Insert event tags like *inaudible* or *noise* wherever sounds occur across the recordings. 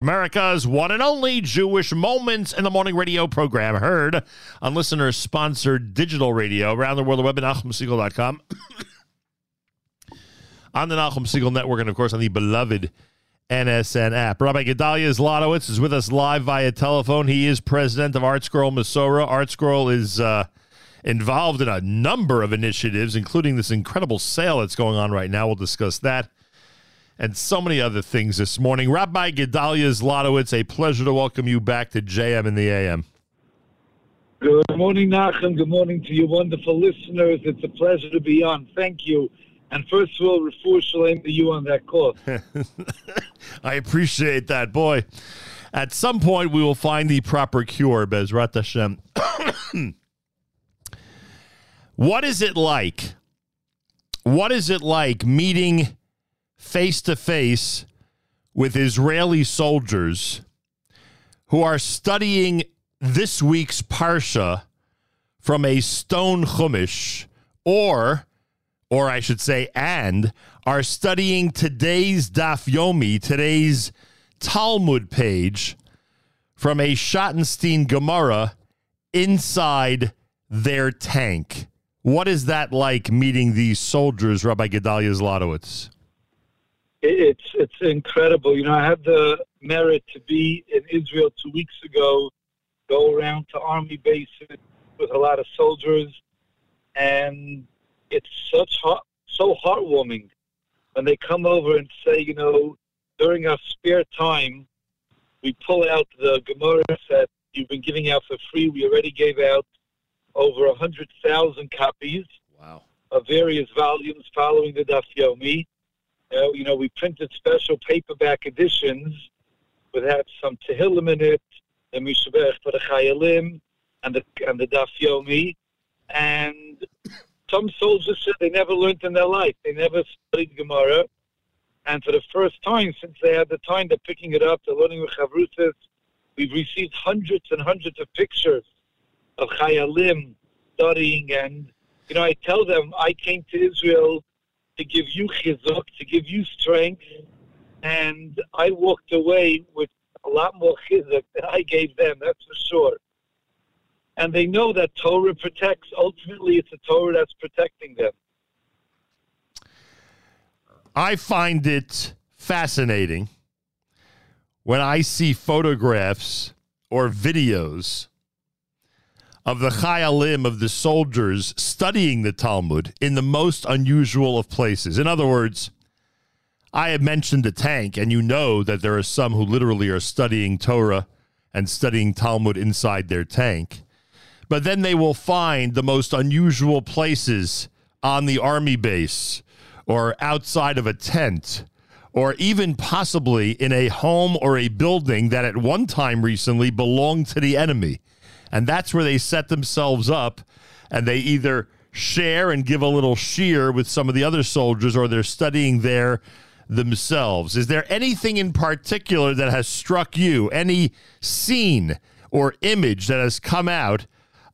America's one and only Jewish Moments in the Morning radio program, heard on listener sponsored digital radio around the world, the web at NachumSegal.com, on the Nachum Segal Network, and of course on the beloved NSN app. Rabbi Gedaliah Zlotowitz is with us live via telephone. He is president of ArtScroll Masora. ArtScroll is uh, involved in a number of initiatives, including this incredible sale that's going on right now. We'll discuss that and so many other things this morning. Rabbi Gedaliah Zlotowitz, a pleasure to welcome you back to JM in the AM. Good morning, Nachum. Good morning to you wonderful listeners. It's a pleasure to be on. Thank you. And first of all, refuah shalem to you on that call. *laughs* I appreciate that, boy. At some point, we will find the proper cure, Bezrat Hashem. *coughs* what is it like? What is it like meeting face to face with Israeli soldiers who are studying this week's Parsha from a stone chumash, or, or I should say, and are studying today's Daf Yomi, today's Talmud page from a Schottenstein Gemara inside their tank. What is that like meeting these soldiers, Rabbi Gedaliah Zlotowitz? It's it's incredible. You know, I had the merit to be in Israel two weeks ago, go around to army bases with a lot of soldiers, and it's such heart, so heartwarming when they come over and say, you know, during our spare time, we pull out the Gemara that you've been giving out for free. We already gave out over a hundred thousand copies wow. of various volumes following the Daf Yomi uh, you know, we printed special paperback editions with had some Tehillim in it, the Mishabech for the Chayalim, and the and the Daf Yomi, and some soldiers said they never learned in their life. They never studied Gemara, and for the first time since they had the time, they're picking it up. They're learning with Chavrutis. We've received hundreds and hundreds of pictures of Chayalim studying, and you know, I tell them I came to Israel to give you chizuk, to give you strength. And I walked away with a lot more chizuk than I gave them, that's for sure. And they know that Torah protects. Ultimately, it's a Torah that's protecting them. I find it fascinating when I see photographs or videos of the Chayalim, of the soldiers studying the Talmud in the most unusual of places. In other words, I have mentioned a tank, and you know that there are some who literally are studying Torah and studying Talmud inside their tank. But then they will find the most unusual places on the army base or outside of a tent or even possibly in a home or a building that at one time recently belonged to the enemy. And that's where they set themselves up and they either share and give a little shiur with some of the other soldiers or they're studying there themselves. Is there anything in particular that has struck you? Any scene or image that has come out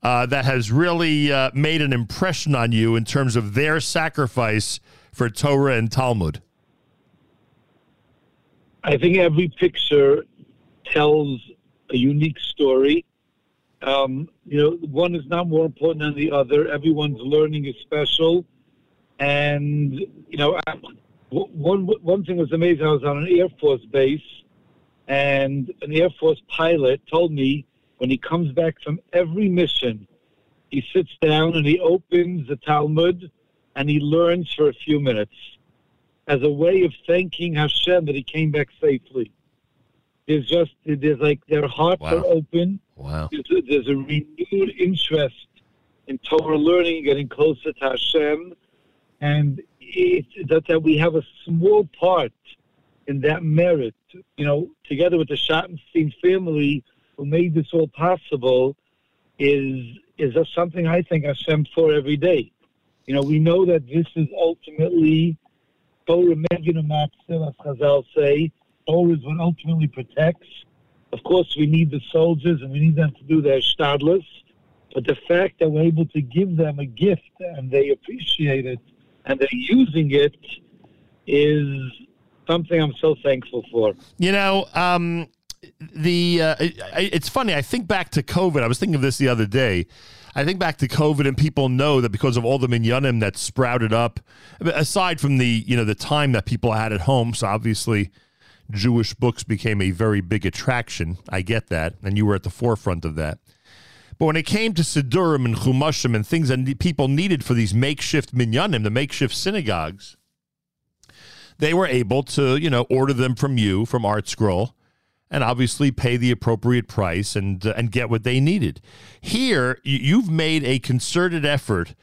uh, that has really uh, made an impression on you in terms of their sacrifice for Torah and Talmud? I think every picture tells a unique story. Um, you know, one is not more important than the other. Everyone's learning is special, and you know, one one thing was amazing. I was on an Air Force base, and an Air Force pilot told me when he comes back from every mission, he sits down and he opens the Talmud and he learns for a few minutes as a way of thanking Hashem that he came back safely. There's just there's like their hearts wow. are open Wow. There's a, there's a renewed interest in Torah learning, getting closer to Hashem, and it's that, that we have a small part in that merit. You know, together with the Schottenstein family who made this all possible, is is something I think Hashem for every day. You know, we know that this is ultimately Torah Megan as Chazal say. Torah is what ultimately protects of course, we need the soldiers and we need them to do their stadless. But the fact that we're able to give them a gift and they appreciate it and they're using it is something I'm so thankful for. You know, um, the uh, it's funny. I think back to COVID. I was thinking of this the other day. I think back to COVID, and people know that because of all the minyanim that sprouted up, aside from the you know the time that people had at home. So obviously, Jewish books became a very big attraction. I get that, and you were at the forefront of that. But when it came to Siddurim and Chumashim and things that people needed for these makeshift minyanim, the makeshift synagogues, they were able to, you know, order them from you, from ArtScroll, and obviously pay the appropriate price and uh, and get what they needed. Here, you've made a concerted effort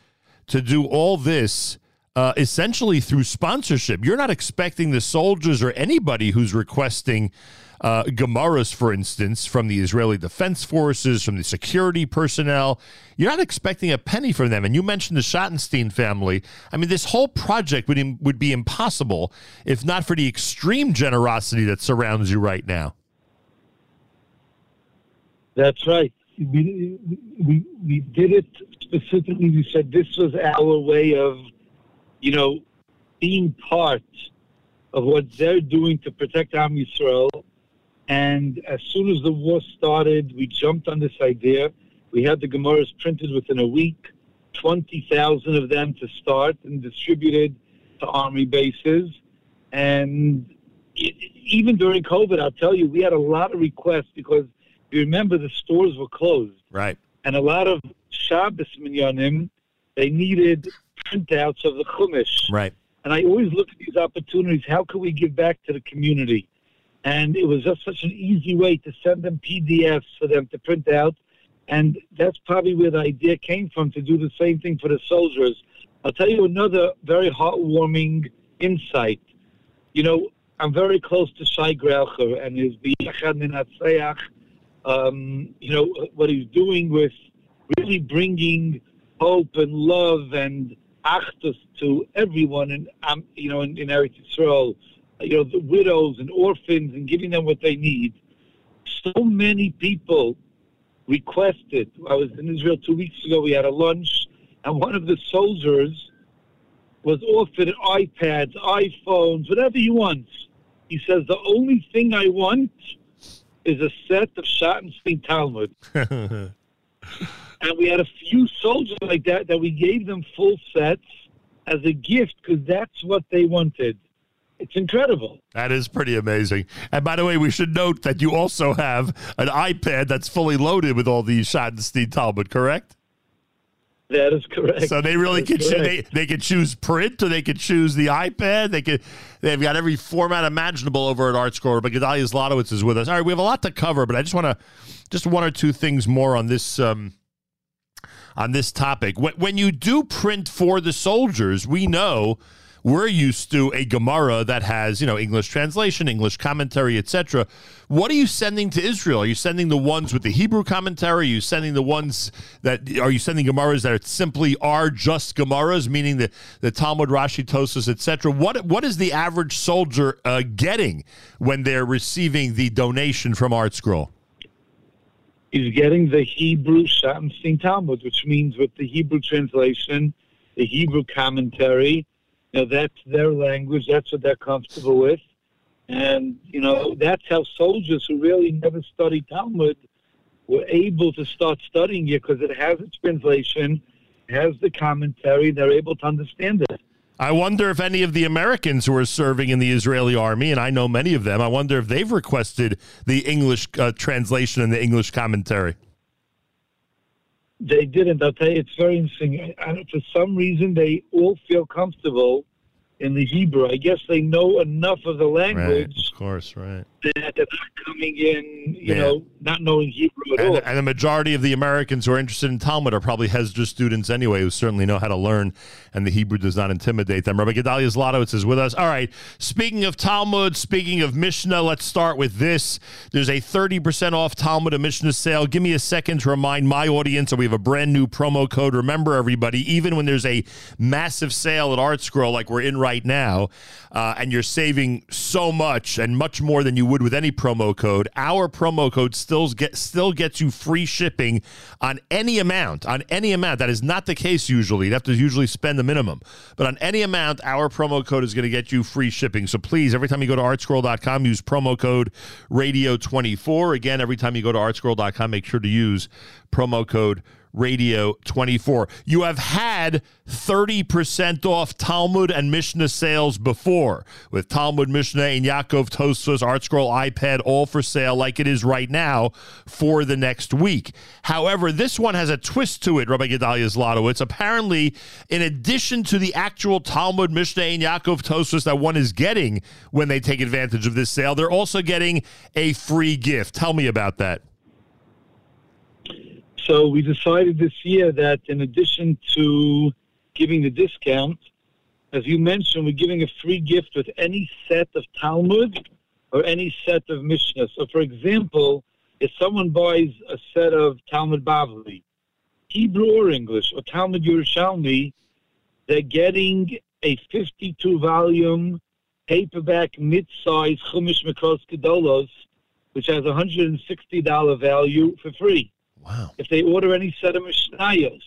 to do all this uh, essentially through sponsorship. You're not expecting the soldiers or anybody who's requesting uh, Gemaras, for instance, from the Israeli Defense Forces, from the security personnel. You're not expecting a penny from them. And you mentioned the Schottenstein family. I mean, this whole project would, would be impossible if not for the extreme generosity that surrounds you right now. That's right. We, we, we did it specifically. We said this was our way of, you know, being part of what they're doing to protect Am Yisrael and as soon as the war started, we jumped on this idea. We had the Gemaras printed within a week, 20,000 of them to start and distributed to army bases. And even during COVID, I'll tell you, we had a lot of requests because you remember the stores were closed. Right. And a lot of Shabbos minyanim, they needed printouts of the Chumash. Right. And I always look at these opportunities. How can we give back to the community? and it was just such an easy way to send them PDFs for them to print out. And that's probably where the idea came from to do the same thing for the soldiers. I'll tell you another very heartwarming insight. You know, I'm very close to Shai Graucher and his Biyachad Minatseach, um, you know, what he's doing with really bringing hope and love and achdus to everyone in, um, you know, in, in Eretz Yisrael you know, the widows and orphans and giving them what they need. So many people requested. I was in Israel two weeks ago. We had a lunch, and one of the soldiers was offered iPads, iPhones, whatever he wants. He says, The only thing I want is a set of Schottenstein Talmud. *laughs* and we had a few soldiers like that that we gave them full sets as a gift because that's what they wanted. It's incredible. That is pretty amazing. And by the way, we should note that you also have an iPad that's fully loaded with all these Schottenstein Talmud, correct? That is correct. So they really could choose, they, they can choose print or they could choose the iPad. They could they've got every format imaginable over at ArtScroll. But Gedaliah Zlotowitz is with us. All right, we have a lot to cover, but I just want to just one or two things more on this um, on this topic. When, when you do print for the soldiers, we know we're used to a Gemara that has, you know, English translation, English commentary, etc. What are you sending to Israel? Are you sending the ones with the Hebrew commentary? Are you sending the ones that are you sending Gemaras that simply are just Gemaras, meaning the, the Talmud, Rashi, Tosas, etc. What what is the average soldier uh, getting when they're receiving the donation from ArtScroll? He's getting the Hebrew Schottenstein Talmud, which means with the Hebrew translation, the Hebrew commentary, you know, that's their language. That's what they're comfortable with. And, you know, that's how soldiers who really never studied Talmud were able to start studying it because it has its translation, has the commentary, they're able to understand it. I wonder if any of the Americans who are serving in the Israeli army, and I know many of them, I wonder if they've requested the English uh, translation and the English commentary. They didn't. I'll tell you, it's very interesting. And for some reason, they all feel comfortable in the Hebrew. I guess they know enough of the language. Right, of course, right. That coming in, you yeah. know, not knowing Hebrew at and, all. And the majority of the Americans who are interested in Talmud are probably Hesder students anyway, who certainly know how to learn, and the Hebrew does not intimidate them. Rabbi Gedaliah Zlotowitz is with us. All right. Speaking of Talmud, speaking of Mishnah, let's start with this. There's a 30% off Talmud and Mishnah sale. Give me a second to remind my audience that we have a brand new promo code. Remember, everybody, even when there's a massive sale at ArtScroll like we're in right now, uh, and you're saving so much and much more than you would with any promo code. Our promo code still get still gets you free shipping on any amount. On any amount. That is not the case usually. You'd have to usually spend the minimum. But on any amount, our promo code is going to get you free shipping. So please, every time you go to artscroll.com, use promo code radio24. Again, every time you go to artscroll.com, make sure to use promo code Radio 24. You have had 30% off Talmud and Mishnah sales before with Talmud, Mishnah, and Yaakov Tosfos, ArtScroll, iPad, all for sale like it is right now for the next week. However, this one has a twist to it, Rabbi Gedaliah Zlotowitz. Apparently, in addition to the actual Talmud, Mishnah, and Yaakov Tosfos that one is getting when they take advantage of this sale, they're also getting a free gift. Tell me about that. So we decided this year that in addition to giving the discount, as you mentioned, we're giving a free gift with any set of Talmud or any set of Mishnah. So, for example, if someone buys a set of Talmud Bavli, Hebrew or English, or Talmud Yerushalmi, they're getting a 52 volume paperback mid-size Chumash Mikros Gedolos, which has a $160 value for free. Wow. If they order any set of Mishnayos,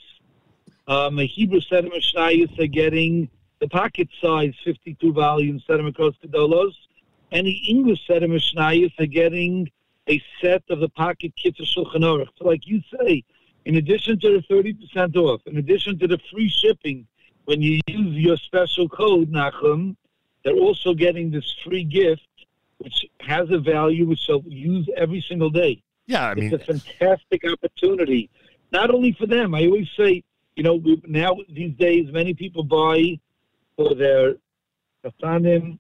um, a Hebrew set of Mishnayos, they're getting the pocket size 52 volume set of Mikros Gedolos. Any English set of Mishnayos, they're getting a set of the pocket Kitzur Shulchan Aruch. So like you say, in addition to the 30% off, in addition to the free shipping, when you use your special code, Nachum, they're also getting this free gift, which has a value which they'll use every single day. Yeah, I mean, it's a fantastic opportunity, not only for them. I always say, you know, we, now these days, many people buy for their Kafanim,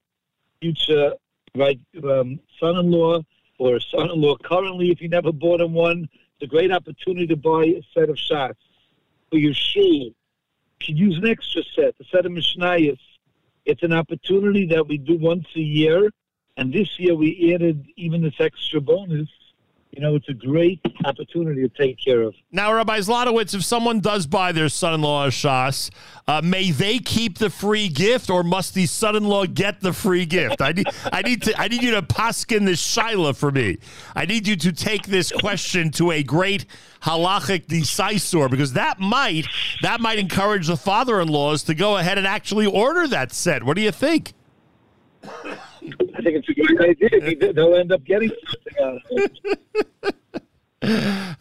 future right um, son-in-law or son-in-law currently. If you never bought him one, it's a great opportunity to buy a set of Shas for your shul. You could use an extra set, a set of Mishnayos. It's an opportunity that we do once a year, and this year we added even this extra bonus you know, it's a great opportunity to take care of. Now, Rabbi Zlotowitz, if someone does buy their son-in-law a shas, uh, may they keep the free gift, or must the son-in-law get the free gift? I need, I need to, I need you to paskin this shaila for me. I need you to take this question to a great halachic decisor because that might, that might encourage the father-in-laws to go ahead and actually order that set. What do you think? I think it's a great idea. *laughs* They'll end up getting something out of it. Uh,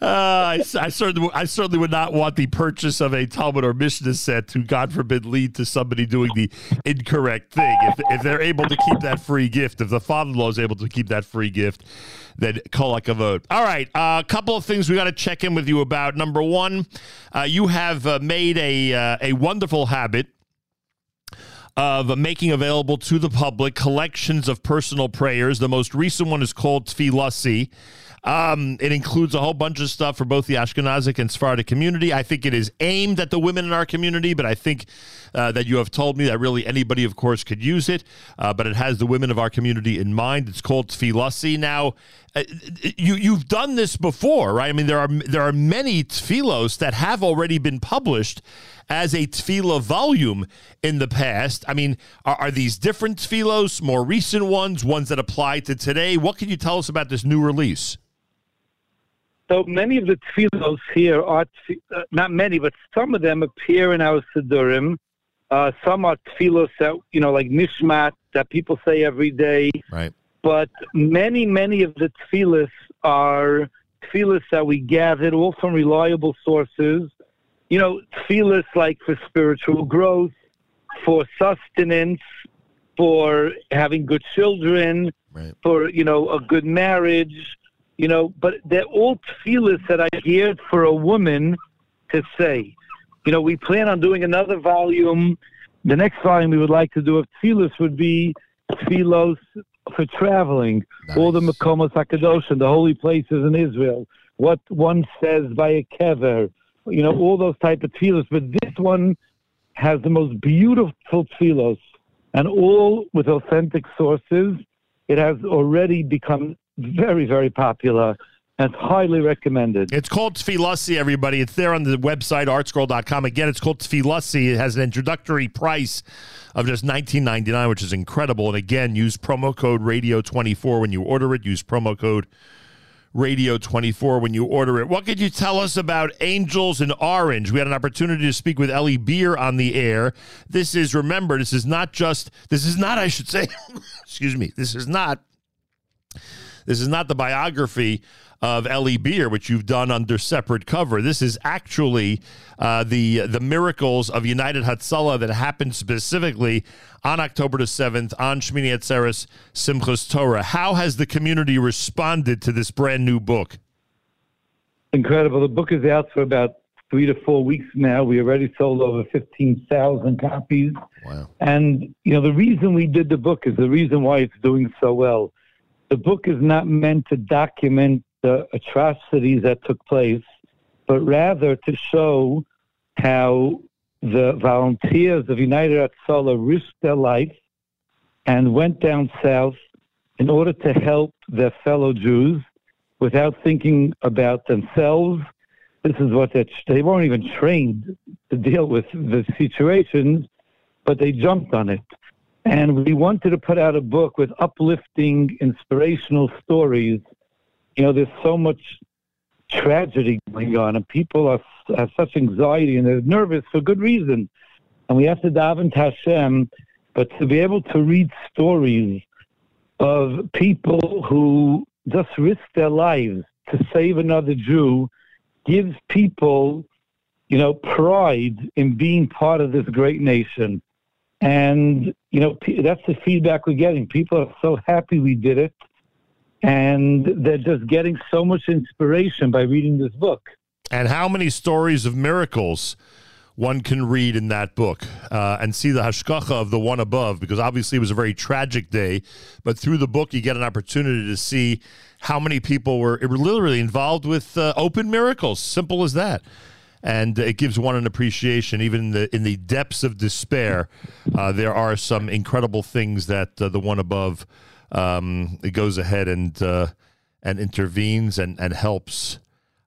*laughs* I, I, certainly, I certainly would not want the purchase of a Talmud or Mishnah set to, God forbid, lead to somebody doing the incorrect thing. If, if they're able to keep that free gift, if the father-in-law is able to keep that free gift, then kol hakavod. All right, a uh, couple of things we got to check in with you about. Number one, uh, you have uh, made a uh, a wonderful habit of making available to the public collections of personal prayers. The most recent one is called Tfilasi. Um, it includes a whole bunch of stuff for both the Ashkenazic and Sephardic community. I think it is aimed at the women in our community, but I think uh, that you have told me that really anybody, of course, could use it. Uh, but it has the women of our community in mind. It's called Tfilasi. Now, uh, you you've done this before, right? I mean, there are there are many tfilos that have already been published as a tefillah volume in the past. I mean, are, are these different tefillos, more recent ones, ones that apply to today? What can you tell us about this new release? So many of the tefillos here are, uh, not many, but some of them appear in our Siddurim. Uh, some are tefillos that, you know, like Nishmat, that people say every day. Right. But many, many of the tefillos are tefillos that we gathered all from reliable sources. You know, tefillos like for spiritual growth, for sustenance, for having good children, right. for, you know, a good marriage you know, but they're all tefillahs that I hear for a woman to say. You know, we plan on doing another volume. The next volume we would like to do of tefillahs would be tefillos for traveling, nice. all the Makomos HaKadosh and the holy places in Israel. What one says by a kever, you know, all those type of tefillahs. But this one has the most beautiful tefillahs, and all with authentic sources. It has already become very, very popular That's highly recommended. It's called Tfilassi, everybody. It's there on the website, artscroll.com. Again, it's called Tfilassi. It has an introductory price of just $19.99, which is incredible. And again, use promo code radio24 when you order it. Use promo code radio24 when you order it. What could you tell us about Angels in Orange? We had an opportunity to speak with Eli Beer on the air. This is, remember, this is not just, this is not, I should say, *laughs* excuse me, this is not. This is not the biography of Eli Beer, which you've done under separate cover. This is actually uh, the the miracles of United Hatzalah that happened specifically on October the 7th on Shmini Atzeres Simchas Torah. How has the community responded to this brand new book? Incredible. The book is out for about three to four weeks now. We already sold over 15,000 copies. Wow. And, you know, the reason we did the book is the reason why it's doing so well. The book is not meant to document the atrocities that took place, but rather to show how the volunteers of United Hatzalah risked their life and went down south in order to help their fellow Jews without thinking about themselves. This is what they, they weren't even trained to deal with the situations, but they jumped on it. And we wanted to put out a book with uplifting, inspirational stories you know, there's so much tragedy going on, and people are, have such anxiety and they're nervous for good reason. And we have to daven to Hashem, but to be able to read stories of people who just risk their lives to save another Jew gives people, you know, pride in being part of this great nation. And, you know, that's the feedback we're getting. People are so happy we did it and they're just getting so much inspiration by reading this book. And how many stories of miracles one can read in that book uh, and see the hashgacha of the one above, because obviously it was a very tragic day. But through the book, you get an opportunity to see how many people were, were literally involved with uh, open miracles. Simple as that. And it gives one an appreciation, even in the in the depths of despair. Uh, there are some incredible things that uh, the one above um, it goes ahead and uh, and intervenes and and helps.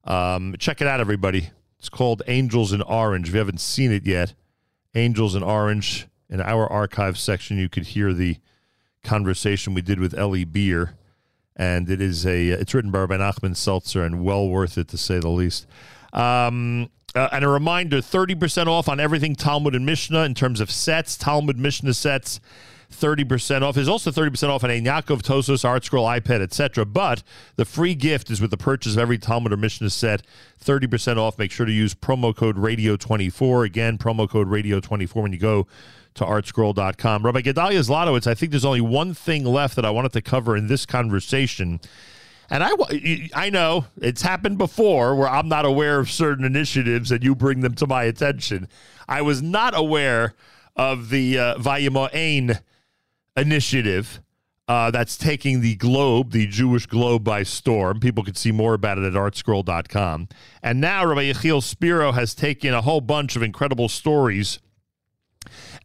Um, check it out, everybody. It's called Angels in Orange. If you haven't seen it yet, Angels in Orange. In our archive section, you could hear the conversation we did with Eli Beer, and it is a it's written by Rabbi Nachman Seltzer and well worth it to say the least. Um, uh, and a reminder: thirty percent off on everything Talmud and Mishnah in terms of sets, Talmud Mishnah sets 30% off. There's also 30% off on a Yaakov Tosos ArtScroll iPad, etc. But the free gift is with the purchase of every Talmud or Mishnah set. 30% off. Make sure to use promo code Radio24. Again, promo code Radio24 when you go to artscroll.com. Rabbi Gedaliah Zlotowitz, I think there's only one thing left that I wanted to cover in this conversation. And I, I know it's happened before where I'm not aware of certain initiatives and you bring them to my attention. I was not aware of the uh, Vayimo'ain initiative uh, that's taking the globe, the Jewish globe, by storm. People can see more about it at artscroll.com. And now Rabbi Yechiel Spiro has taken a whole bunch of incredible stories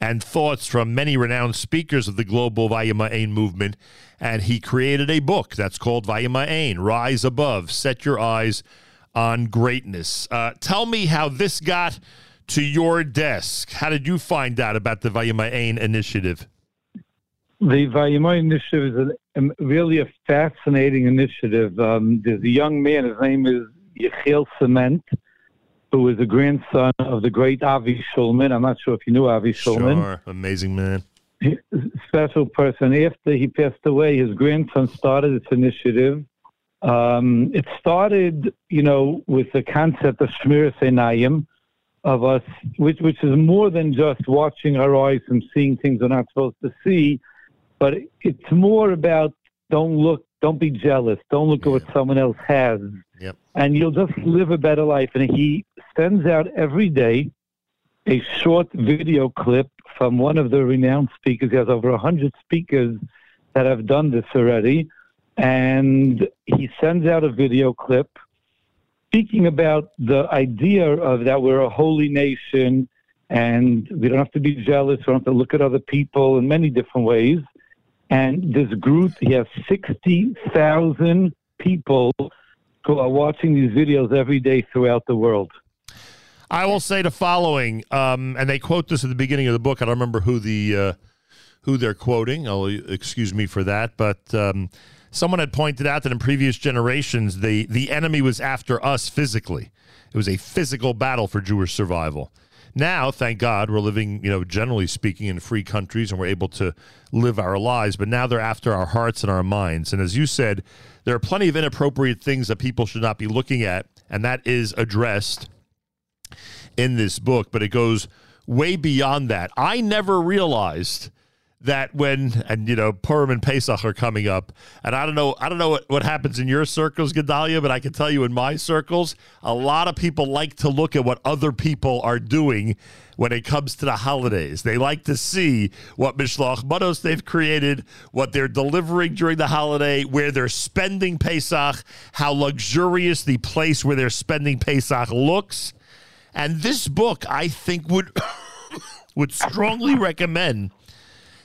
and thoughts from many renowned speakers of the global Vayima'ain movement, and he created a book that's called Vayima'ain, Rise Above, Set Your Eyes on Greatness. Uh, tell me how this got to your desk. How did you find out about the Vayima'ain initiative? The Vayimai initiative is a, a, really a fascinating initiative. Um, there's a young man, his name is Yechiel Cement, who is a grandson of the great Avi Shulman. I'm not sure if you knew Avi Shulman. Sure, amazing man. Special person. After he passed away, his grandson started this initiative. Um, it started, you know, with the concept of Shmiras Einayim, of us, which which is more than just watching our eyes and seeing things we're not supposed to see, but it's more about don't look, don't be jealous, don't look yeah. at what someone else has, yep. and you'll just live a better life. And he sends out every day a short video clip from one of the renowned speakers. He has over a hundred speakers that have done this already, and he sends out a video clip speaking about the idea of that we're a holy nation and we don't have to be jealous, we don't have to look at other people in many different ways. And this group, he has 60,000 people who are watching these videos every day throughout the world. I will say the following, um, and they quote this at the beginning of the book. I don't remember who the uh, who they're quoting. I'll excuse me for that, but um, someone had pointed out that in previous generations, the the enemy was after us physically. It was a physical battle for Jewish survival. Now, thank God, we're living, you know, generally speaking, in free countries, and we're able to live our lives. But now they're after our hearts and our minds. And as you said, there are plenty of inappropriate things that people should not be looking at, and that is addressed in this book. But it goes way beyond that. I never realized that when and you know Purim and Pesach are coming up, and I don't know I don't know what, what happens in your circles, Gedaliah, but I can tell you in my circles, a lot of people like to look at what other people are doing when it comes to the holidays. They like to see what Mishloach Manos they've created, what they're delivering during the holiday, where they're spending Pesach, how luxurious the place where they're spending Pesach looks. And this book, I think, would *coughs* would strongly recommend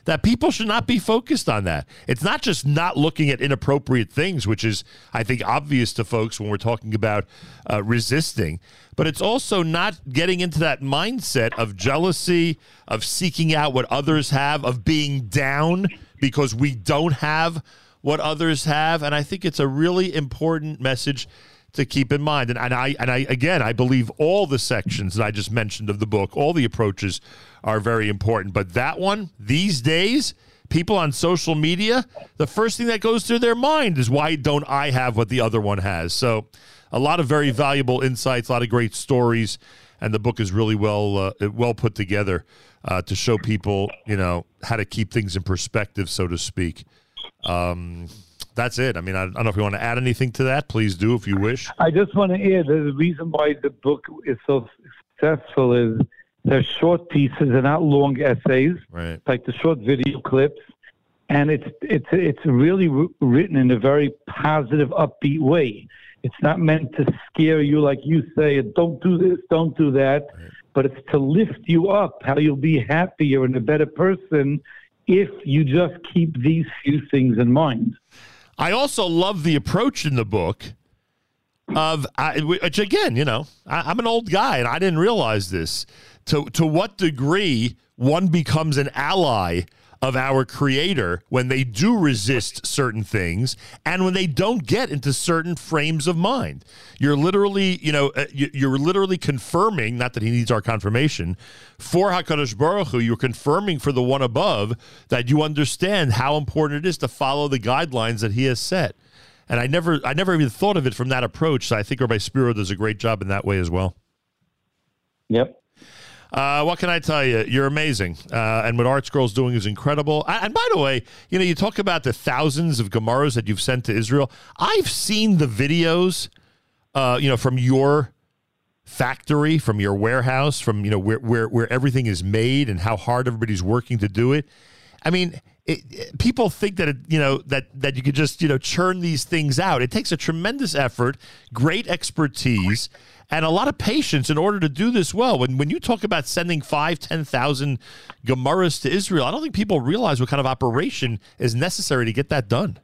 that people should not be focused on that. It's not just not looking at inappropriate things, which is, I think, obvious to folks when we're talking about uh, resisting, but it's also not getting into that mindset of jealousy, of seeking out what others have, of being down because we don't have what others have. And I think it's a really important message to keep in mind. And, and I and I again I believe all the sections that I just mentioned of the book, all the approaches are very important. But that one, these days, people on social media, the first thing that goes through their mind is why don't I have what the other one has? So a lot of very valuable insights, a lot of great stories, and the book is really well uh, well put together uh, to show people, you know, how to keep things in perspective, so to speak. Um, that's it. I mean, I, I, don't know if you want to add anything to that. Please do if you wish. I just want to add that the reason why the book is so successful is they're short pieces, they're not long essays, right. like the short video clips, and it's it's it's really written in a very positive, upbeat way. It's not meant to scare you, like you say, don't do this, don't do that, right. but it's to lift you up, how you'll be happier and a better person if you just keep these few things in mind. I also love the approach in the book of which again, you know, I, am an old guy and I didn't realize this. To to what degree one becomes an ally of our creator when they do resist certain things and when they don't get into certain frames of mind. You're literally, you know, uh, you're literally confirming, not that he needs our confirmation, for HaKadosh Baruch Hu, you're confirming for the one above that you understand how important it is to follow the guidelines that he has set. And I never, I never even thought of it from that approach. So I think Rabbi Spiro does a great job in that way as well. Yep. Uh, what can I tell you? You're amazing. Uh, and what ArtScroll's doing is incredible. And by the way, you know, you talk about the thousands of Gemaras that you've sent to Israel. I've seen the videos, uh, you know, from your factory, from your warehouse, from, you know, where, where, where everything is made and how hard everybody's working to do it. I mean, it, it, people think that it, you know that that you could just you know churn these things out. It takes a tremendous effort, great expertise, and a lot of patience in order to do this well. When when you talk about sending five, ten thousand Gemaras to Israel, I don't think people realize what kind of operation is necessary to get that done.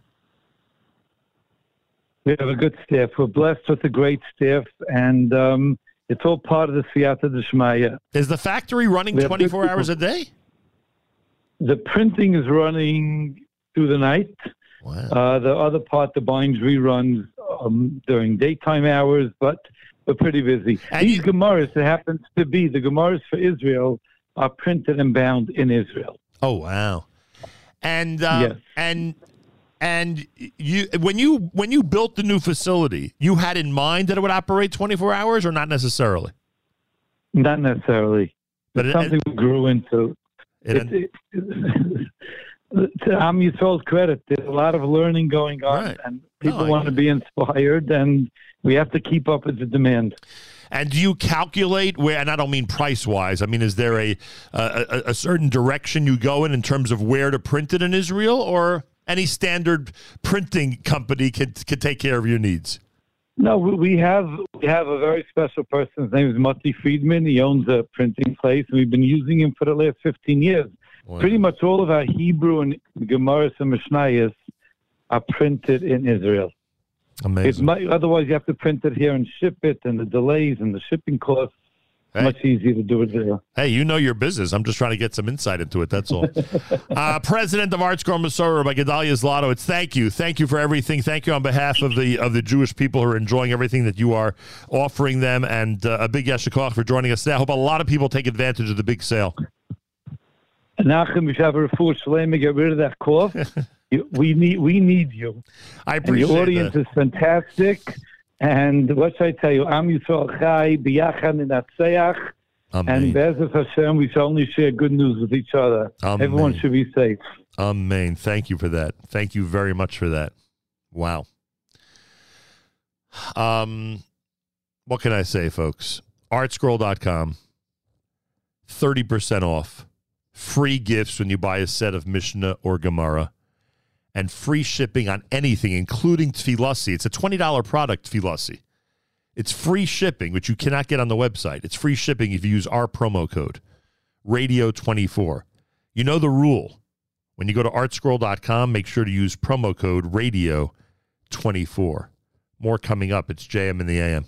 We have a good staff. We're blessed with a great staff, and um, it's all part of the Siyata Deshmaya. Is the factory running 24 hours a day? The printing is running through the night. Wow. Uh, the other part, the bindery, runs um, during daytime hours, but we're pretty busy. And These you, Gemaras, it happens to be the Gemaras for Israel, are printed and bound in Israel. Oh wow! And uh, yes. and and you when you when you built the new facility, you had in mind that it would operate twenty four hours, or not necessarily. Not necessarily. But it's it, something it, we grew into. It, it, *laughs* to Am Yisrael's credit, there's a lot of learning going on, right. and people no, want to be inspired, and we have to keep up with the demand. And do you calculate where? And I don't mean price wise. I mean, is there a, a a certain direction you go in in terms of where to print it in Israel, or any standard printing company can can take care of your needs? No, we have we have a very special person. His name is Mati Friedman. He owns a printing place, and we've been using him for the last fifteen years. Wow. Pretty much all of our Hebrew and Gemaras and Mishnayos are printed in Israel. Amazing. might, otherwise, you have to print it here and ship it, and the delays and the shipping costs. Hey. Much easier to do it there. Hey, you know your business. I'm just trying to get some insight into it. That's all. *laughs* uh, President of ArtScroll Masora by Gedaliah Zlotowitz. It's thank you, thank you for everything. Thank you on behalf of the of the Jewish people who are enjoying everything that you are offering them, and uh, a big yasher koach for joining us today. I hope a lot of people take advantage of the big sale. Nachum, if you have a full shlema, get rid of that cough. *laughs* we need we need you. I And appreciate your audience that. is fantastic. And what should I tell you? Am Yisrael Chai, Biyachan in Atzeach. And. Bezrat Hashem, we shall only share good news with each other. Amen. Everyone should be safe. Amen. Thank you for that. Thank you very much for that. Wow. Um, what can I say, folks? Artscroll.com, 30% off, free gifts when you buy a set of Mishnah or Gemara, and free shipping on anything, including Tfilassi. It's a $20 product, Tfilassi. It's free shipping, which you cannot get on the website. It's free shipping if you use our promo code, radio24. You know the rule. When you go to artscroll.com, make sure to use promo code radio24. More coming up. It's JM in the AM.